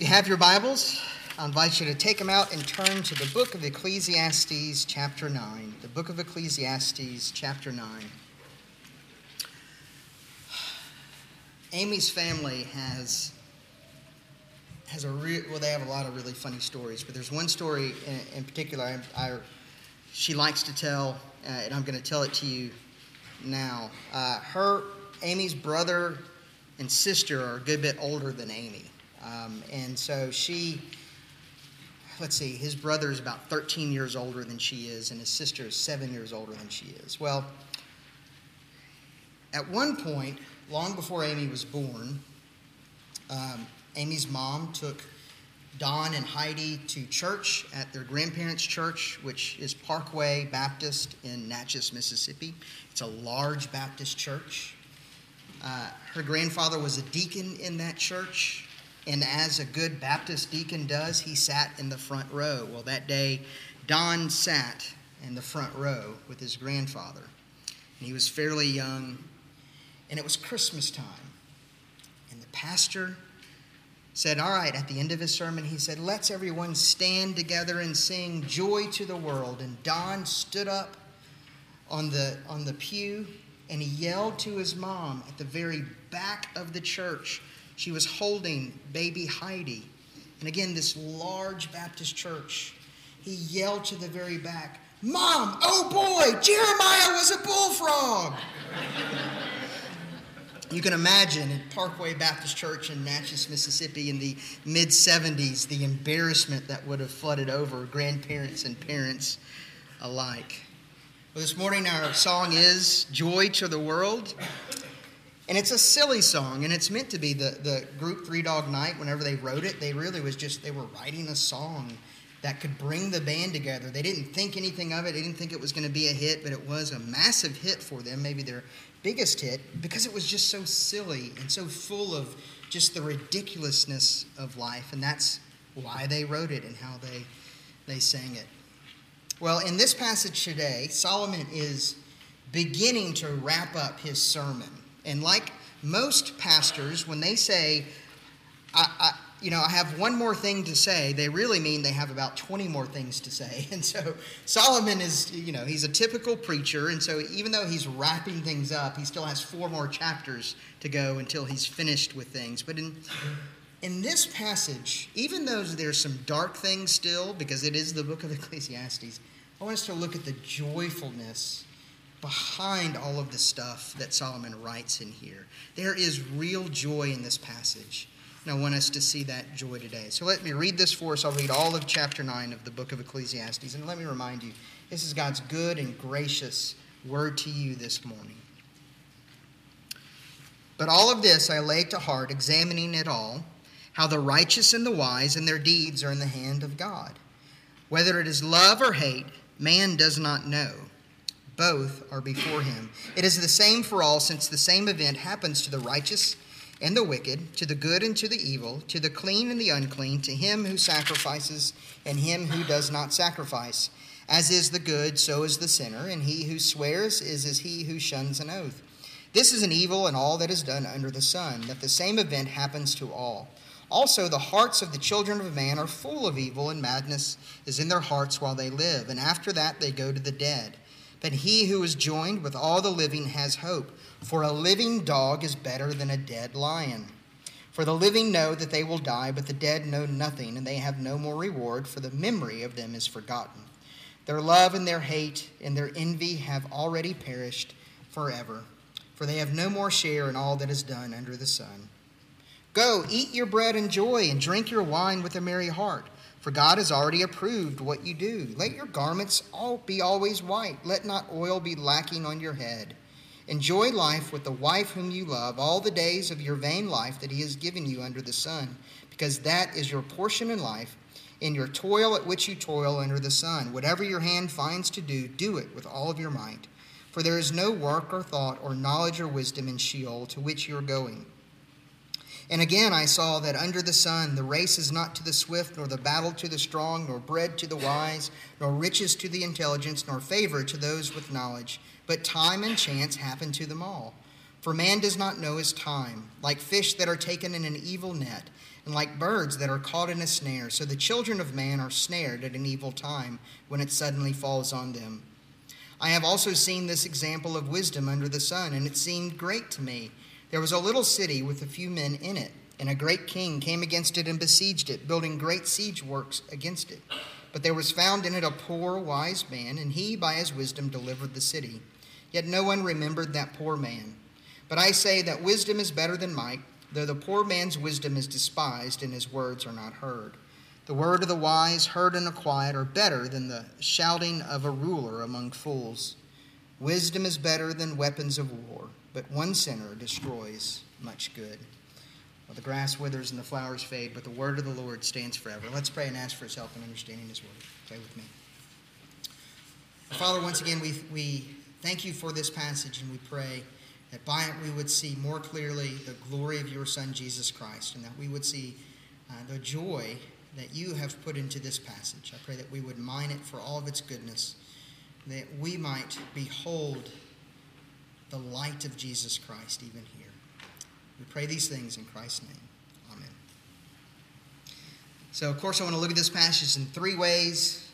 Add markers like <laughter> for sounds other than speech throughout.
you have your Bibles, I invite you to take them out and turn to the book of Ecclesiastes, chapter 9. The book of Ecclesiastes, chapter 9. Amy's family has has a real well they have a lot of really funny stories but there's one story in, in particular I, I, she likes to tell uh, and i'm going to tell it to you now uh, her amy's brother and sister are a good bit older than amy um, and so she let's see his brother is about 13 years older than she is and his sister is seven years older than she is well at one point long before amy was born um, Amy's mom took Don and Heidi to church at their grandparents' church, which is Parkway Baptist in Natchez, Mississippi. It's a large Baptist church. Uh, her grandfather was a deacon in that church, and as a good Baptist deacon does, he sat in the front row. Well, that day, Don sat in the front row with his grandfather, and he was fairly young, and it was Christmas time. And the pastor said, All right, at the end of his sermon, he said, Let's everyone stand together and sing Joy to the World. And Don stood up on the, on the pew and he yelled to his mom at the very back of the church. She was holding baby Heidi. And again, this large Baptist church, he yelled to the very back, Mom, oh boy, Jeremiah was a bullfrog. You can imagine at Parkway Baptist Church in Natchez, Mississippi in the mid 70s, the embarrassment that would have flooded over grandparents and parents alike. Well, this morning our song is Joy to the World. And it's a silly song, and it's meant to be. The, the group Three Dog Night, whenever they wrote it, they really was just, they were writing a song that could bring the band together. They didn't think anything of it. They didn't think it was going to be a hit, but it was a massive hit for them. Maybe their biggest hit because it was just so silly and so full of just the ridiculousness of life and that's why they wrote it and how they they sang it well in this passage today solomon is beginning to wrap up his sermon and like most pastors when they say I, I you know, I have one more thing to say, they really mean they have about 20 more things to say. <laughs> And so Solomon is, you know, he's a typical preacher. And so even though he's wrapping things up, he still has four more chapters to go until he's finished with things. But in, in this passage, even though there's some dark things still, because it is the book of <laughs> Ecclesiastes, I want us to look at the joyfulness behind all of the stuff that Solomon writes in here. There is real joy in this passage. And I want us to see that joy today. So let me read this for us. I'll read all of chapter 9 of the book of Ecclesiastes. And let me remind you this is God's good and gracious word to you this morning. But all of this I lay to heart, examining it all, how the righteous and the wise and their deeds are in the hand of God. Whether it is love or hate, man does not know. Both are before him. It is the same for all, since the same event happens to the righteous and the wicked, to the good and to the evil, to the clean and the unclean, to him who sacrifices and him who does not sacrifice. As is the good, so is the sinner, and he who swears is as he who shuns an oath. This is an evil in all that is done under the sun, that the same event happens to all. Also, the hearts of the children of man are full of evil, and madness is in their hearts while they live, and after that they go to the dead. But he who is joined with all the living has hope. For a living dog is better than a dead lion. For the living know that they will die, but the dead know nothing, and they have no more reward, for the memory of them is forgotten. Their love and their hate and their envy have already perished forever, for they have no more share in all that is done under the sun. Go, eat your bread in joy, and drink your wine with a merry heart, for God has already approved what you do. Let your garments all be always white, let not oil be lacking on your head Enjoy life with the wife whom you love all the days of your vain life that he has given you under the sun, because that is your portion in life, in your toil at which you toil under the sun. Whatever your hand finds to do, do it with all of your might. For there is no work or thought or knowledge or wisdom in Sheol to which you are going. And again I saw that under the sun the race is not to the swift, nor the battle to the strong, nor bread to the wise, nor riches to the intelligent, nor favor to those with knowledge but time and chance happen to them all. For man does not know his time, like fish that are taken in an evil net, and like birds that are caught in a snare. So the children of man are snared at an evil time when it suddenly falls on them. I have also seen this example of wisdom under the sun, and it seemed great to me. There was a little city with a few men in it, and a great king came against it and besieged it, building great siege works against it. But there was found in it a poor, wise man, and he by his wisdom delivered the city. Yet no one remembered that poor man. But I say that wisdom is better than might, though the poor man's wisdom is despised and his words are not heard. The word of the wise, heard in a quiet, are better than the shouting of a ruler among fools. Wisdom is better than weapons of war, but one sinner destroys much good. Well, the grass withers and the flowers fade, but the word of the Lord stands forever. Let's pray and ask for his help in understanding his word. Pray with me. Father, once again, we, we thank you for this passage and we pray that by it we would see more clearly the glory of your Son, Jesus Christ, and that we would see uh, the joy that you have put into this passage. I pray that we would mine it for all of its goodness, that we might behold the light of Jesus Christ even here. We pray these things in Christ's name. Amen. So, of course, I want to look at this passage in three ways.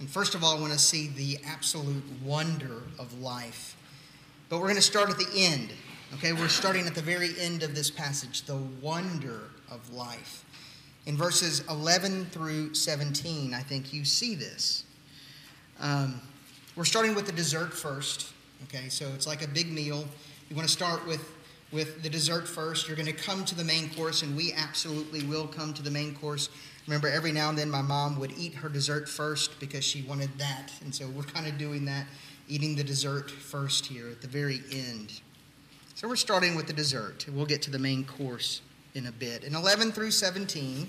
And first of all, I want to see the absolute wonder of life but we're going to start at the end. Okay, we're starting at the very end of this passage, the wonder of life. In verses 11 through 17, I think you see this. Um, we're starting with the dessert first. Okay, so it's like a big meal. You want to start with, with the dessert first. You're going to come to the main course, and we absolutely will come to the main course. Remember, every now and then my mom would eat her dessert first because she wanted that. And so we're kind of doing that eating the dessert first here at the very end. So we're starting with the dessert. We'll get to the main course in a bit. In 11 through 17,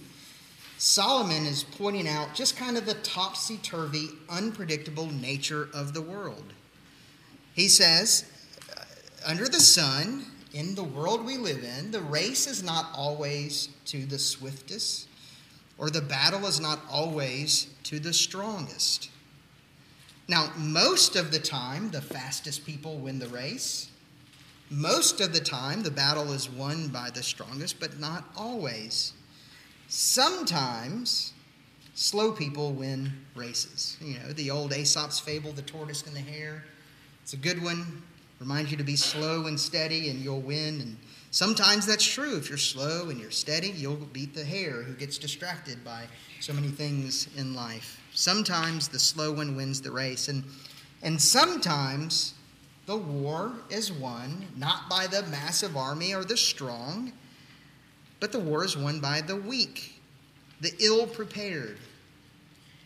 Solomon is pointing out just kind of the topsy turvy, unpredictable nature of the world. He says, uh, under the sun, in the world we live in, the race is not always to the swiftest, or the battle is not always to the strongest. Now, most of the time, the fastest people win the race. Most of the time, the battle is won by the strongest, but not always. Sometimes, slow people win races. You know, the old Aesop's fable, the tortoise and the hare. It's a good one. Reminds you to be slow and steady, and you'll win. And sometimes that's true. If you're slow and you're steady, you'll beat the hare who gets distracted by so many things in life. Sometimes the slow one wins the race, and, and sometimes the war is won not by the massive army or the strong, but the war is won by the weak, the ill prepared.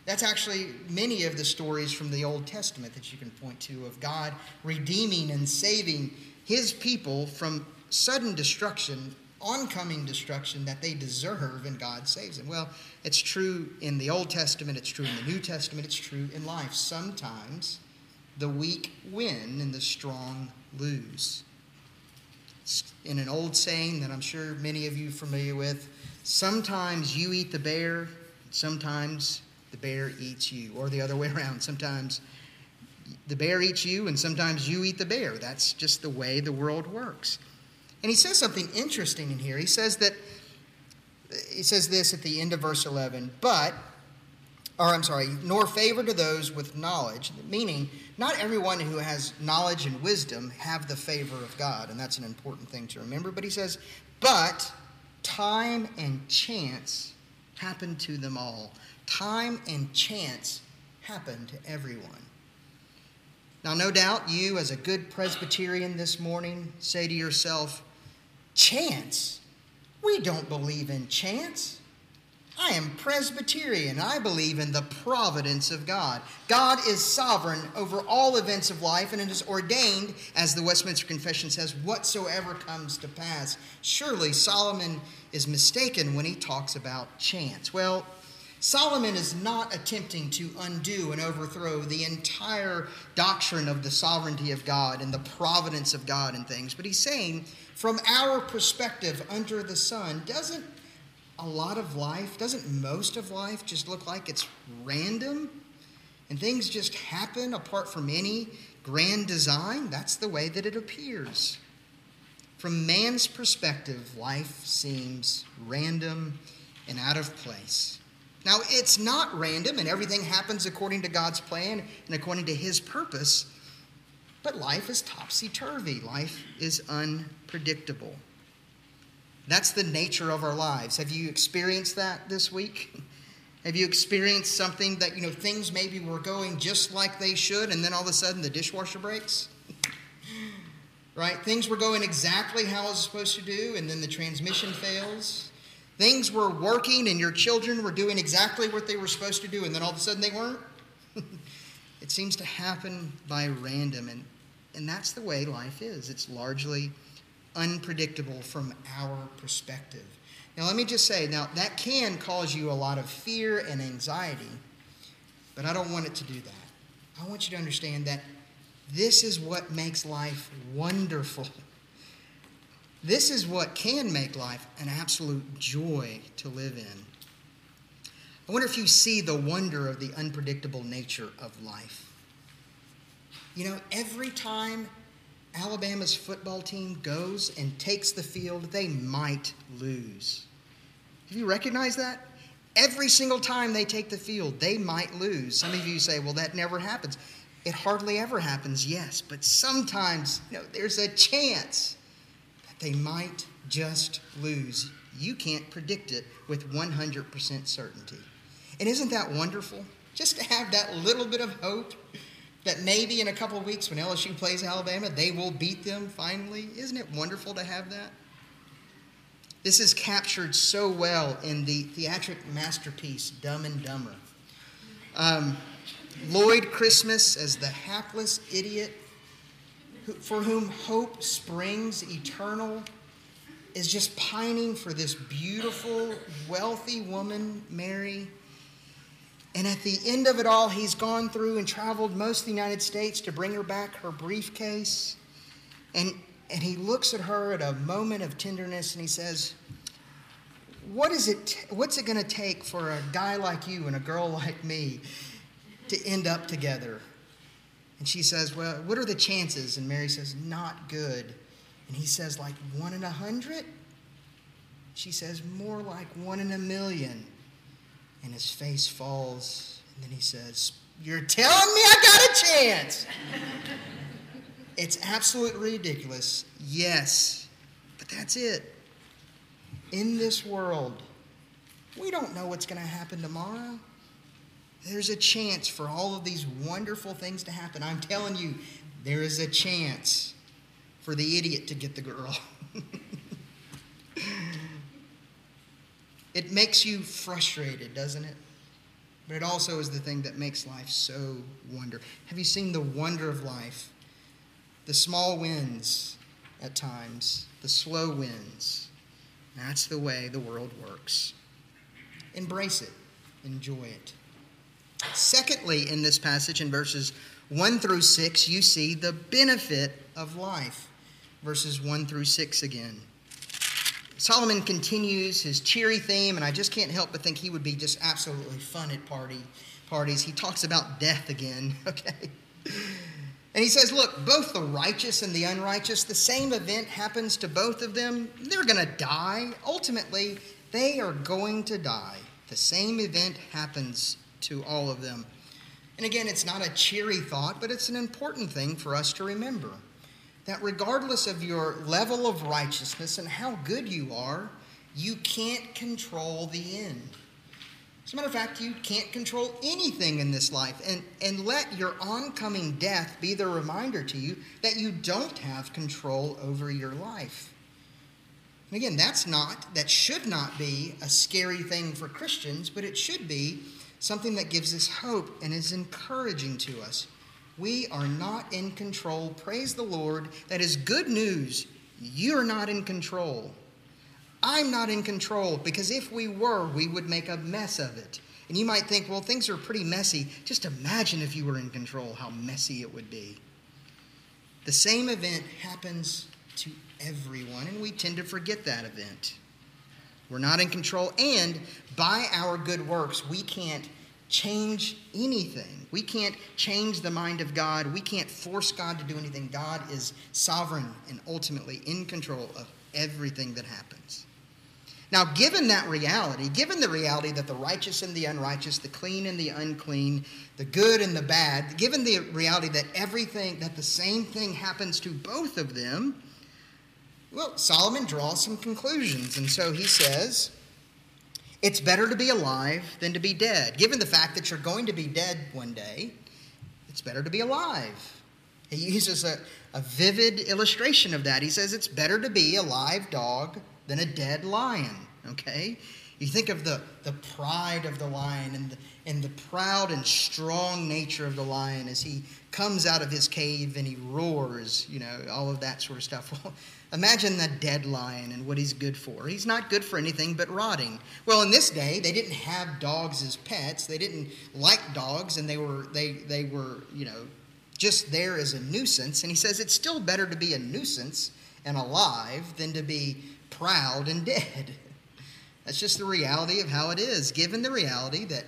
That's actually many of the stories from the Old Testament that you can point to of God redeeming and saving his people from sudden destruction oncoming destruction that they deserve, and God saves them. Well, it's true in the Old Testament, it's true in the New Testament, it's true in life. Sometimes the weak win and the strong lose. In an old saying that I'm sure many of you are familiar with, sometimes you eat the bear, sometimes the bear eats you, or the other way around. Sometimes the bear eats you, and sometimes you eat the bear. That's just the way the world works. And he says something interesting in here. He says that, he says this at the end of verse 11, but, or I'm sorry, nor favor to those with knowledge, meaning not everyone who has knowledge and wisdom have the favor of God, and that's an important thing to remember. But he says, but time and chance happen to them all. Time and chance happen to everyone. Now, no doubt you, as a good Presbyterian this morning, say to yourself, Chance? We don't believe in chance. I am Presbyterian. I believe in the providence of God. God is sovereign over all events of life, and it is ordained, as the Westminster Confession says, whatsoever comes to pass. Surely Solomon is mistaken when he talks about chance. Well, Solomon is not attempting to undo and overthrow the entire doctrine of the sovereignty of God and the providence of God and things, but he's saying from our perspective under the sun, doesn't a lot of life, doesn't most of life just look like it's random and things just happen apart from any grand design? That's the way that it appears. From man's perspective, life seems random and out of place. Now, it's not random and everything happens according to God's plan and according to His purpose, but life is topsy turvy. Life is unpredictable. That's the nature of our lives. Have you experienced that this week? <laughs> Have you experienced something that, you know, things maybe were going just like they should, and then all of a sudden the dishwasher breaks? <laughs> right? Things were going exactly how it was supposed to do, and then the transmission fails. Things were working, and your children were doing exactly what they were supposed to do, and then all of a sudden they weren't. <laughs> it seems to happen by random, and, and that's the way life is. It's largely unpredictable from our perspective. Now, let me just say, now that can cause you a lot of fear and anxiety, but I don't want it to do that. I want you to understand that this is what makes life wonderful. <laughs> This is what can make life an absolute joy to live in. I wonder if you see the wonder of the unpredictable nature of life. You know, every time Alabama's football team goes and takes the field, they might lose. Have you recognized that? Every single time they take the field, they might lose. Some of you say, well, that never happens. It hardly ever happens, yes, but sometimes you know, there's a chance they might just lose. You can't predict it with 100% certainty. And isn't that wonderful? Just to have that little bit of hope that maybe in a couple weeks when LSU plays Alabama, they will beat them finally. Isn't it wonderful to have that? This is captured so well in the theatric masterpiece, Dumb and Dumber. Um, Lloyd Christmas as the hapless idiot for whom hope springs eternal is just pining for this beautiful, wealthy woman, Mary. And at the end of it all, he's gone through and traveled most of the United States to bring her back her briefcase. And, and he looks at her at a moment of tenderness and he says, what is it, what's it going to take for a guy like you and a girl like me to end up together? And she says, Well, what are the chances? And Mary says, Not good. And he says, Like one in a hundred? She says, More like one in a million. And his face falls. And then he says, You're telling me I got a chance. <laughs> it's absolutely ridiculous. Yes. But that's it. In this world, we don't know what's going to happen tomorrow. There's a chance for all of these wonderful things to happen. I'm telling you, there is a chance for the idiot to get the girl. <laughs> it makes you frustrated, doesn't it? But it also is the thing that makes life so wonder. Have you seen the wonder of life? The small wins at times, the slow wins. That's the way the world works. Embrace it, enjoy it. Secondly, in this passage, in verses 1 through 6, you see the benefit of life. Verses 1 through 6 again. Solomon continues his cheery theme, and I just can't help but think he would be just absolutely fun at party parties. He talks about death again, <laughs> okay? And he says, Look, both the righteous and the unrighteous, the same event happens to both of them. They're going to die. Ultimately, they are going to die. The same event happens to all of them. And again, it's not a cheery thought, but it's an important thing for us to remember that regardless of your level of righteousness and how good you are, you can't control the end. As a matter of fact, you can't control anything in this life. And, and let your oncoming death be the reminder to you that you don't have control over your life. And again, that's not, that should not be a scary thing for Christians, but it should be something that gives us hope and is encouraging to us. We are not in control. Praise the Lord. That is good news. You're not in control. I'm not in control because if we were, we would make a mess of it. And you might think, well, things are pretty messy. Just imagine if you were in control, how messy it would be. The same event happens to everyone, and we tend to forget that event. We're not in control, and by our good works, we can't change anything. We can't change the mind of God. We can't force God to do anything. God is sovereign and ultimately in control of everything that happens. Now, given that reality, given the reality that the righteous and the unrighteous, the clean and the unclean, the good and the bad, given the reality that everything, that the same thing happens to both of them, well, Solomon draws some conclusions. And so he says, it's better to be alive than to be dead. Given the fact that you're going to be dead one day, it's better to be alive. He uses a, a vivid illustration of that. He says it's better to be a live dog than a dead lion, okay? You think of the, the pride of the lion and the, and the proud and strong nature of the lion as he comes out of his cave and he roars, you know, all of that sort of stuff. <laughs> Well, Imagine the dead lion and what he's good for. He's not good for anything but rotting. Well, in this day, they didn't have dogs as pets. They didn't like dogs, and they were they they were you know just there as a nuisance. And he says it's still better to be a nuisance and alive than to be proud and <laughs> dead. That's just the reality of how it is. Given the reality that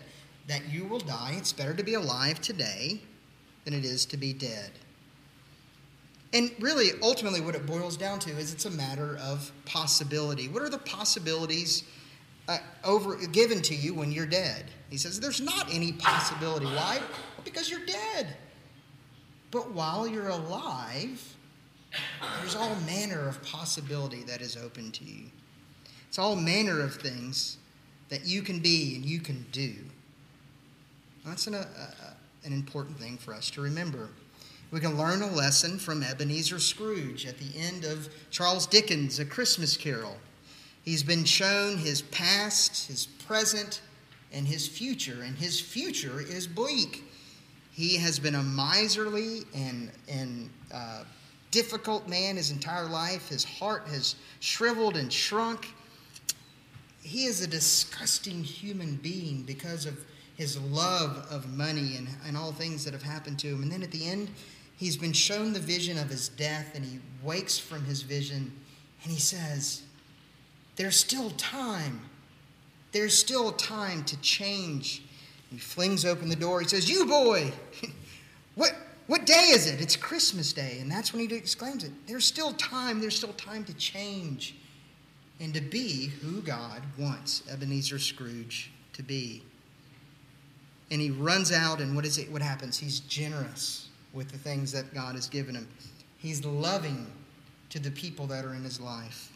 that you will die, it's better to be alive today than it is to be dead. And really, ultimately, what it boils down to is it's a matter of possibility. What are the possibilities uh, over given to you when you're dead? He says there's not any possibility. Why? Because you're dead. But while you're alive, there's all manner of possibility that is open to you. It's all manner of things that you can be and you can do. That's an, a, a, an important thing for us to remember. We can learn a lesson from Ebenezer Scrooge at the end of Charles Dickens' A Christmas Carol. He's been shown his past, his present, and his future, and his future is bleak. He has been a miserly and, and uh, difficult man his entire life. His heart has shriveled and shrunk. He is a disgusting human being because of his love of money and, and all things that have happened to him. And then at the end, He's been shown the vision of his death, and he wakes from his vision and he says, There's still time. There's still time to change. He flings open the door. He says, You boy, <laughs> what, what day is it? It's Christmas Day. And that's when he exclaims it. There's still time. There's still time to change and to be who God wants Ebenezer Scrooge to be. And he runs out, and what is it? What happens? He's generous with the things that God has given him. He's loving to the people that are in his life.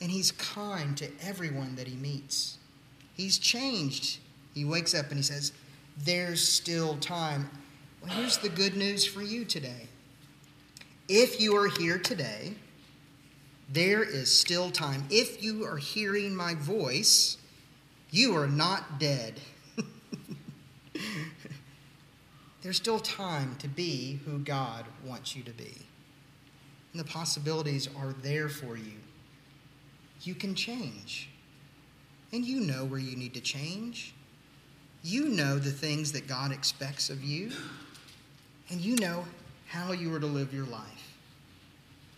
And he's kind to everyone that he meets. He's changed. He wakes up and he says, There's still time. Well, here's the good news for you today. If you are here today, there is still time. If you are hearing my voice, you are not dead. <laughs> there's still time to be who God wants you to be. And the possibilities are there for you. You can change. And you know where you need to change. You know the things that God expects of you. And you know how you are to live your life.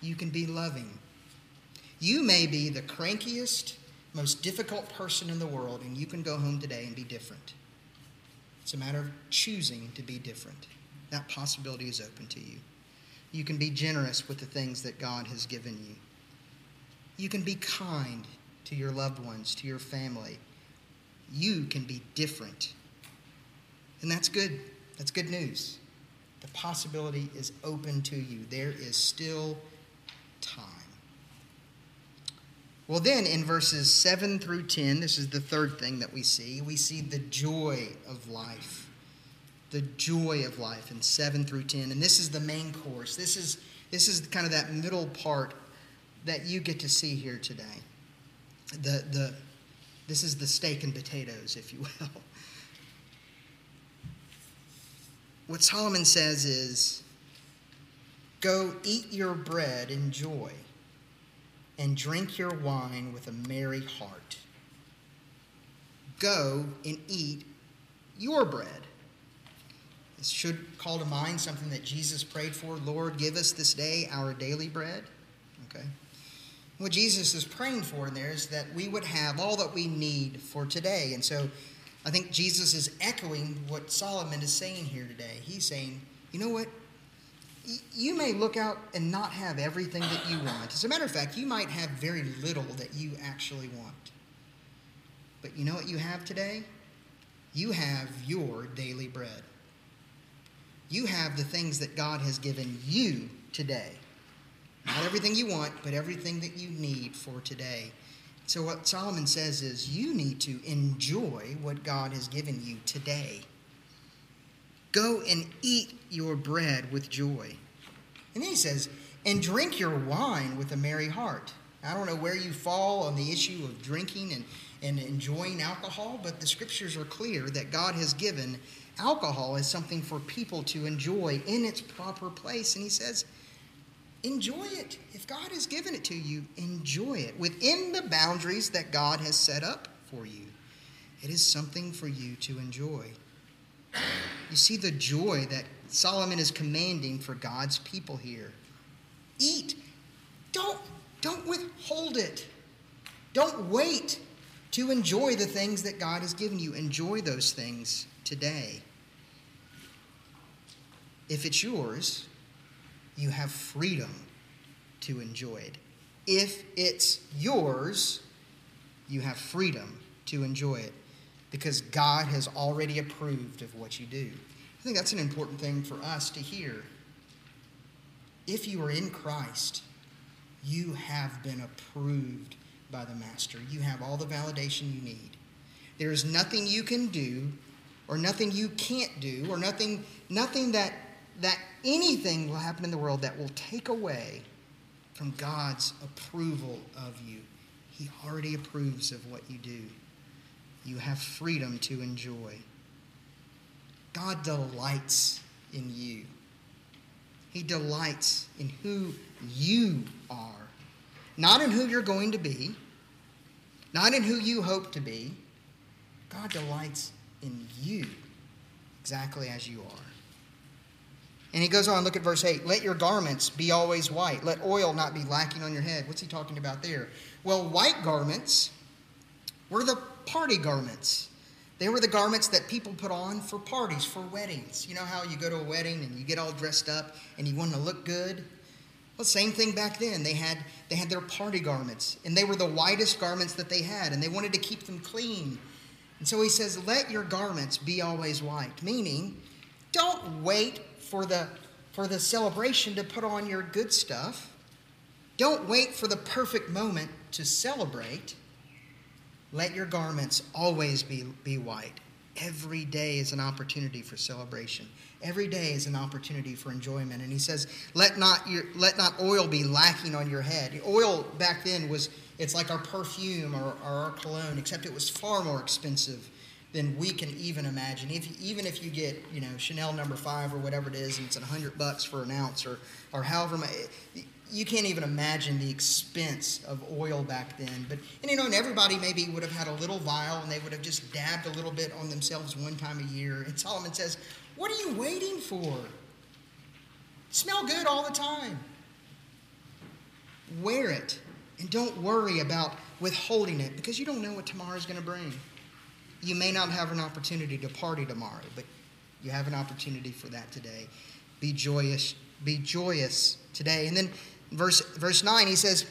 You can be loving. You may be the crankiest, most difficult person in the world, and you can go home today and be different. It's a matter of choosing to be different. That possibility is open to you. You can be generous with the things that God has given you. You can be kind to your loved ones, to your family. You can be different. And that's good. That's good news. The possibility is open to you. There is still time. Well, then in verses 7 through 10, this is the third thing that we see. We see the joy of life. The joy of life in 7 through 10. And this is the main course. This is, this is kind of that middle part that you get to see here today. The, the, this is the steak and potatoes, if you will. What Solomon says is go eat your bread in joy and drink your wine with a merry heart. Go and eat your bread. This should call to mind something that Jesus prayed for Lord, give us this day our daily bread. Okay? What Jesus is praying for in there is that we would have all that we need for today. And so I think Jesus is echoing what Solomon is saying here today. He's saying, you know what? You may look out and not have everything that you want. As a matter of fact, you might have very little that you actually want. But you know what you have today? You have your daily bread. You have the things that God has given you today. Not everything you want, but everything that you need for today. So, what Solomon says is you need to enjoy what God has given you today. Go and eat your bread with joy. And then he says, and drink your wine with a merry heart. I don't know where you fall on the issue of drinking and, and enjoying alcohol, but the scriptures are clear that God has given alcohol as something for people to enjoy in its proper place. And he says, enjoy it. If God has given it to you, enjoy it within the boundaries that God has set up for you. It is something for you to enjoy. You see the joy that Solomon is commanding for God's people here. Eat. Don't, don't withhold it. Don't wait to enjoy the things that God has given you. Enjoy those things today. If it's yours, you have freedom to enjoy it. If it's yours, you have freedom to enjoy it because God has already approved of what you do. I think that's an important thing for us to hear. If you are in Christ, you have been approved by the Master. You have all the validation you need. There is nothing you can do or nothing you can't do or nothing nothing that that anything will happen in the world that will take away from God's approval of you. He already approves of what you do. You have freedom to enjoy. God delights in you. He delights in who you are, not in who you're going to be, not in who you hope to be. God delights in you exactly as you are. And he goes on, look at verse 8. Let your garments be always white. Let oil not be lacking on your head. What's he talking about there? Well, white garments were the party garments. They were the garments that people put on for parties, for weddings. You know how you go to a wedding and you get all dressed up and you want to look good? Well, same thing back then. They had they had their party garments, and they were the whitest garments that they had, and they wanted to keep them clean. And so he says, "Let your garments be always white," meaning, don't wait for the for the celebration to put on your good stuff. Don't wait for the perfect moment to celebrate. Let your garments always be, be white. Every day is an opportunity for celebration. Every day is an opportunity for enjoyment. And he says, let not, your, let not oil be lacking on your head. Oil back then was, it's like our perfume or, or our cologne, except it was far more expensive than we can even imagine. If, even if you get, you know, Chanel number five or whatever it is, and it's a hundred bucks for an ounce or, or however much, you can't even imagine the expense of oil back then. But and you know, and everybody maybe would have had a little vial and they would have just dabbed a little bit on themselves one time a year. And Solomon says, "What are you waiting for? Smell good all the time. Wear it, and don't worry about withholding it because you don't know what tomorrow is going to bring. You may not have an opportunity to party tomorrow, but you have an opportunity for that today. Be joyous. Be joyous today. And then verse, verse 9, he says,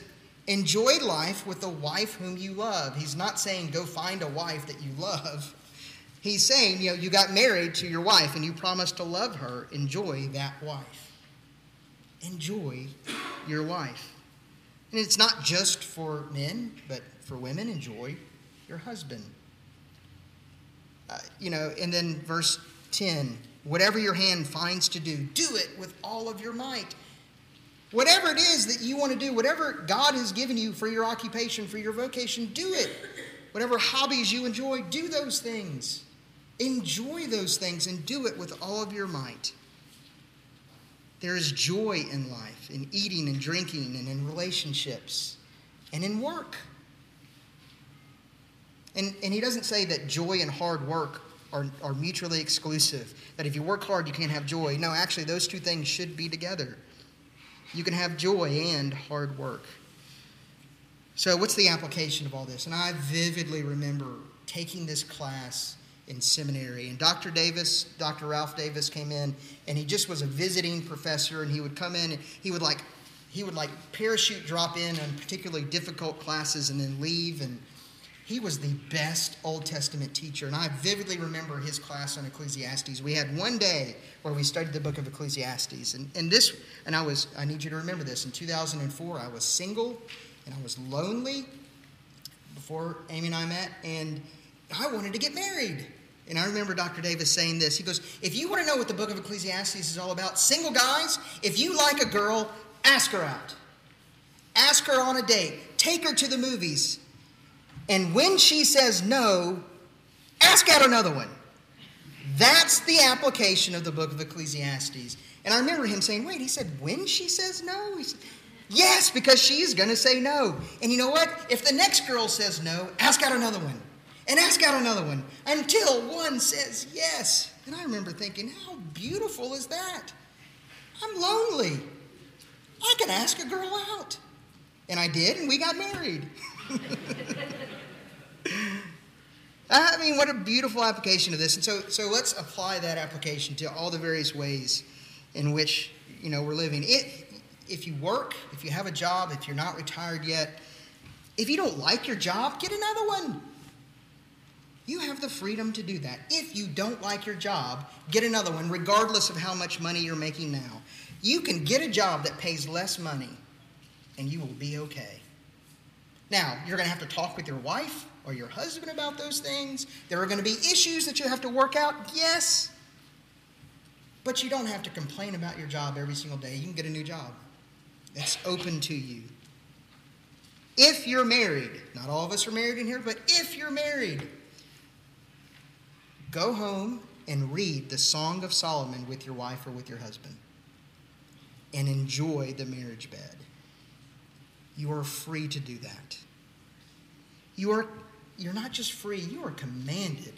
Enjoy life with the wife whom you love. He's not saying go find a wife that you love. He's saying, you know, you got married to your wife and you promised to love her. Enjoy that wife. Enjoy your wife. And it's not just for men, but for women, enjoy your husband. Uh, you know, and then verse 10 whatever your hand finds to do, do it with all of your might. Whatever it is that you want to do, whatever God has given you for your occupation, for your vocation, do it. Whatever hobbies you enjoy, do those things. Enjoy those things and do it with all of your might. There is joy in life, in eating and drinking, and in relationships, and in work. And, and he doesn't say that joy and hard work are, are mutually exclusive, that if you work hard, you can't have joy. No, actually, those two things should be together. You can have joy and hard work. So, what's the application of all this? And I vividly remember taking this class in seminary. And Dr. Davis, Dr. Ralph Davis came in and he just was a visiting professor and he would come in and he would like he would like parachute drop in on particularly difficult classes and then leave and he was the best Old Testament teacher. And I vividly remember his class on Ecclesiastes. We had one day where we studied the book of Ecclesiastes. And, and this, and I was, I need you to remember this. In 2004, I was single and I was lonely before Amy and I met, and I wanted to get married. And I remember Dr. Davis saying this. He goes, If you want to know what the book of Ecclesiastes is all about, single guys, if you like a girl, ask her out. Ask her on a date. Take her to the movies. And when she says no, ask out another one. That's the application of the book of Ecclesiastes. And I remember him saying, wait, he said, when she says no? He said, yes, because she's going to say no. And you know what? If the next girl says no, ask out another one. And ask out another one until one says yes. And I remember thinking, how beautiful is that? I'm lonely. I can ask a girl out. And I did, and we got married. <laughs> I mean, what a beautiful application of this. And so, so let's apply that application to all the various ways in which you know we're living. It, if you work, if you have a job, if you're not retired yet, if you don't like your job, get another one. You have the freedom to do that. If you don't like your job, get another one, regardless of how much money you're making now. You can get a job that pays less money, and you will be okay. Now, you're going to have to talk with your wife or your husband about those things. There are going to be issues that you have to work out, yes. But you don't have to complain about your job every single day. You can get a new job. It's open to you. If you're married, not all of us are married in here, but if you're married, go home and read the Song of Solomon with your wife or with your husband and enjoy the marriage bed. You are free to do that. You are you're not just free, you are commanded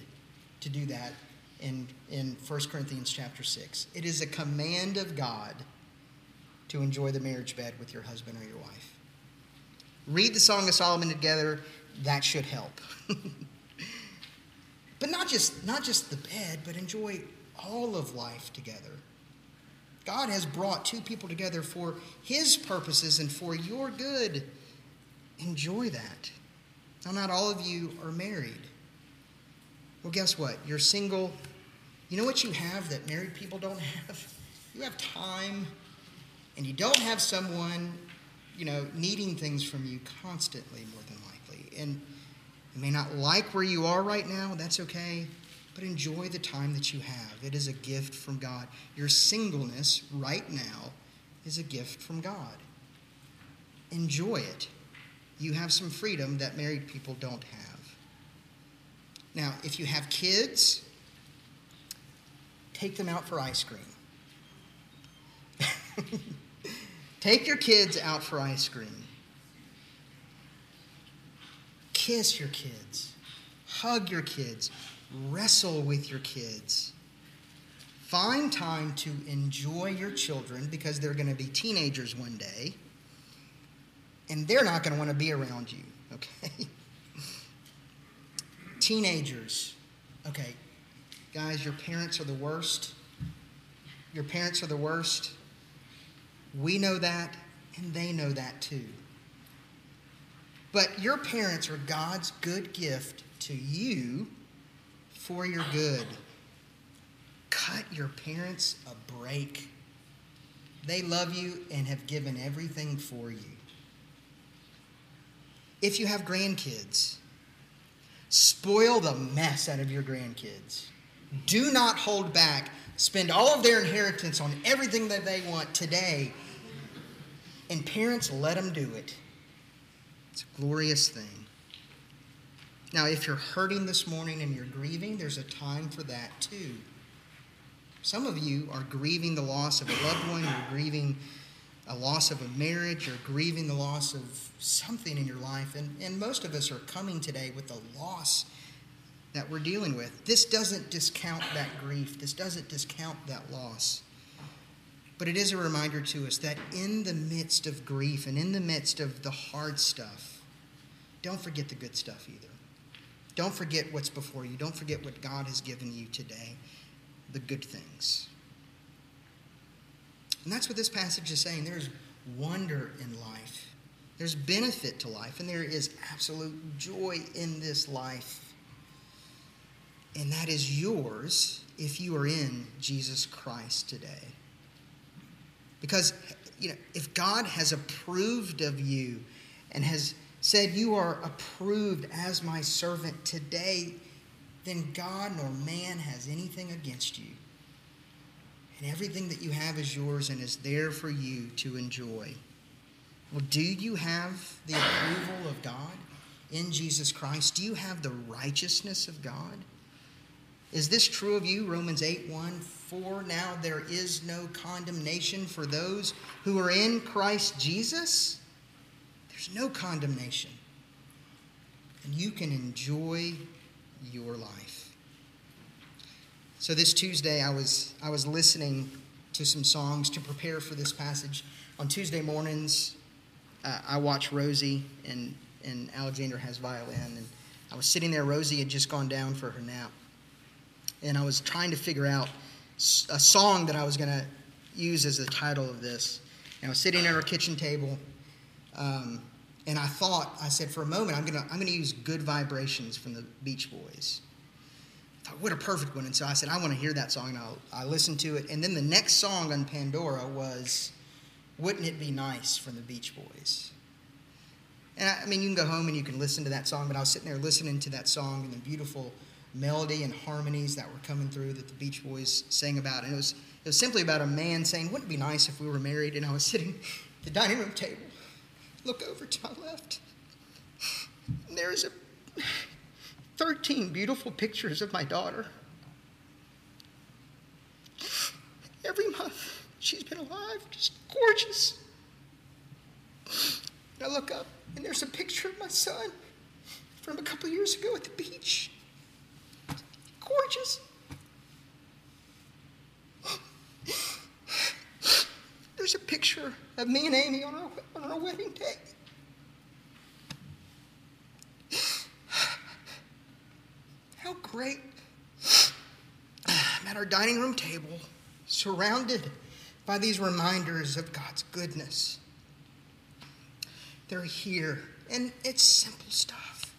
to do that in, in 1 Corinthians chapter 6. It is a command of God to enjoy the marriage bed with your husband or your wife. Read the Song of Solomon together, that should help. <laughs> but not just, not just the bed, but enjoy all of life together. God has brought two people together for his purposes and for your good. Enjoy that. Now, not all of you are married. Well, guess what? You're single. You know what you have that married people don't have? You have time, and you don't have someone, you know, needing things from you constantly, more than likely. And you may not like where you are right now, that's okay, but enjoy the time that you have. It is a gift from God. Your singleness right now is a gift from God. Enjoy it you have some freedom that married people don't have. Now, if you have kids, take them out for ice cream. <laughs> take your kids out for ice cream. Kiss your kids. Hug your kids. Wrestle with your kids. Find time to enjoy your children because they're going to be teenagers one day and they're not going to want to be around you, <laughs> okay? Teenagers, okay, guys, your parents are the worst. Your parents are the worst. We know that, and they know that too. But your parents are God's good gift to you for your good. Cut your parents a break. They love you and have given everything for you if you have grandkids, spoil the mess out of your grandkids. Do not hold back. Spend all of their inheritance on everything that they want today. And parents, let them do it. It's a glorious thing. Now, if you're hurting this morning and you're grieving, there's a time for that too. Some of you are grieving the loss of a loved one, you're grieving a loss of a marriage you're grieving the loss of something in your life. And, and most of us are coming today with the loss that we're dealing with. This doesn't discount that grief, this doesn't discount that loss. But it is a reminder to us that in the midst of grief and in the midst of the hard stuff, don't forget the good stuff either. Don't forget what's before you. Don't forget what God has given you today, the good things. And that's what this passage is saying. There's wonder in life, there's benefit to life, and there is absolute joy in this life. And that is yours if you are in Jesus Christ today. Because you know, if God has approved of you and has said, You are approved as my servant today, then God nor man has anything against you. And everything that you have is yours and is there for you to enjoy. Well, do you have the approval of God in Jesus Christ? Do you have the righteousness of God? Is this true of you? Romans 8 1 For now there is no condemnation for those who are in Christ Jesus. There's no condemnation. And you can enjoy your life. So this Tuesday I was I was listening to some songs to prepare for this passage. On Tuesday mornings, uh, I watch Rosie and and Alexander has violin and I was sitting there Rosie had just gone down for her nap and I was trying to figure out a song that I was going to use as the title of this. And I was sitting at our kitchen table, um, and I thought, I said, for a moment, I'm going to I'm to use "Good Vibrations" from the Beach Boys. I thought, what a perfect one! And so I said, I want to hear that song, and I'll, I listened to it. And then the next song on Pandora was "Wouldn't It Be Nice" from the Beach Boys. And I, I mean, you can go home and you can listen to that song, but I was sitting there listening to that song and the beautiful melody and harmonies that were coming through that the Beach Boys sang about. And it was, it was simply about a man saying, Wouldn't it be nice if we were married? And I was <laughs> sitting at the dining room table, look over to my left. There's a 13 beautiful pictures of my daughter. Every month she's been alive, just gorgeous. And I look up, and there's a picture of my son from a couple years ago at the beach gorgeous. There's a picture of me and Amy on our, on our wedding day. How great. I'm at our dining room table, surrounded by these reminders of God's goodness. They're here, and it's simple stuff.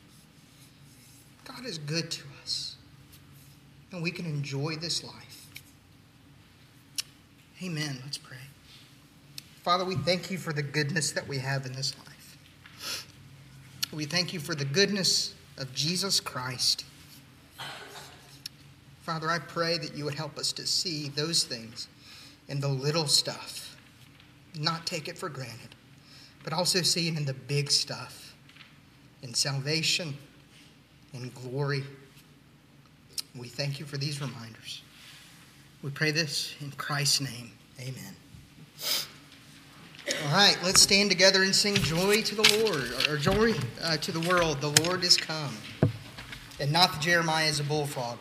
God is good to us and we can enjoy this life. Amen. Let's pray. Father, we thank you for the goodness that we have in this life. We thank you for the goodness of Jesus Christ. Father, I pray that you would help us to see those things in the little stuff, not take it for granted, but also see it in the big stuff, in salvation, in glory we thank you for these reminders. We pray this in Christ's name. Amen. All right, let's stand together and sing joy to the Lord, or joy uh, to the world. The Lord is come. And not the Jeremiah is a bullfrog.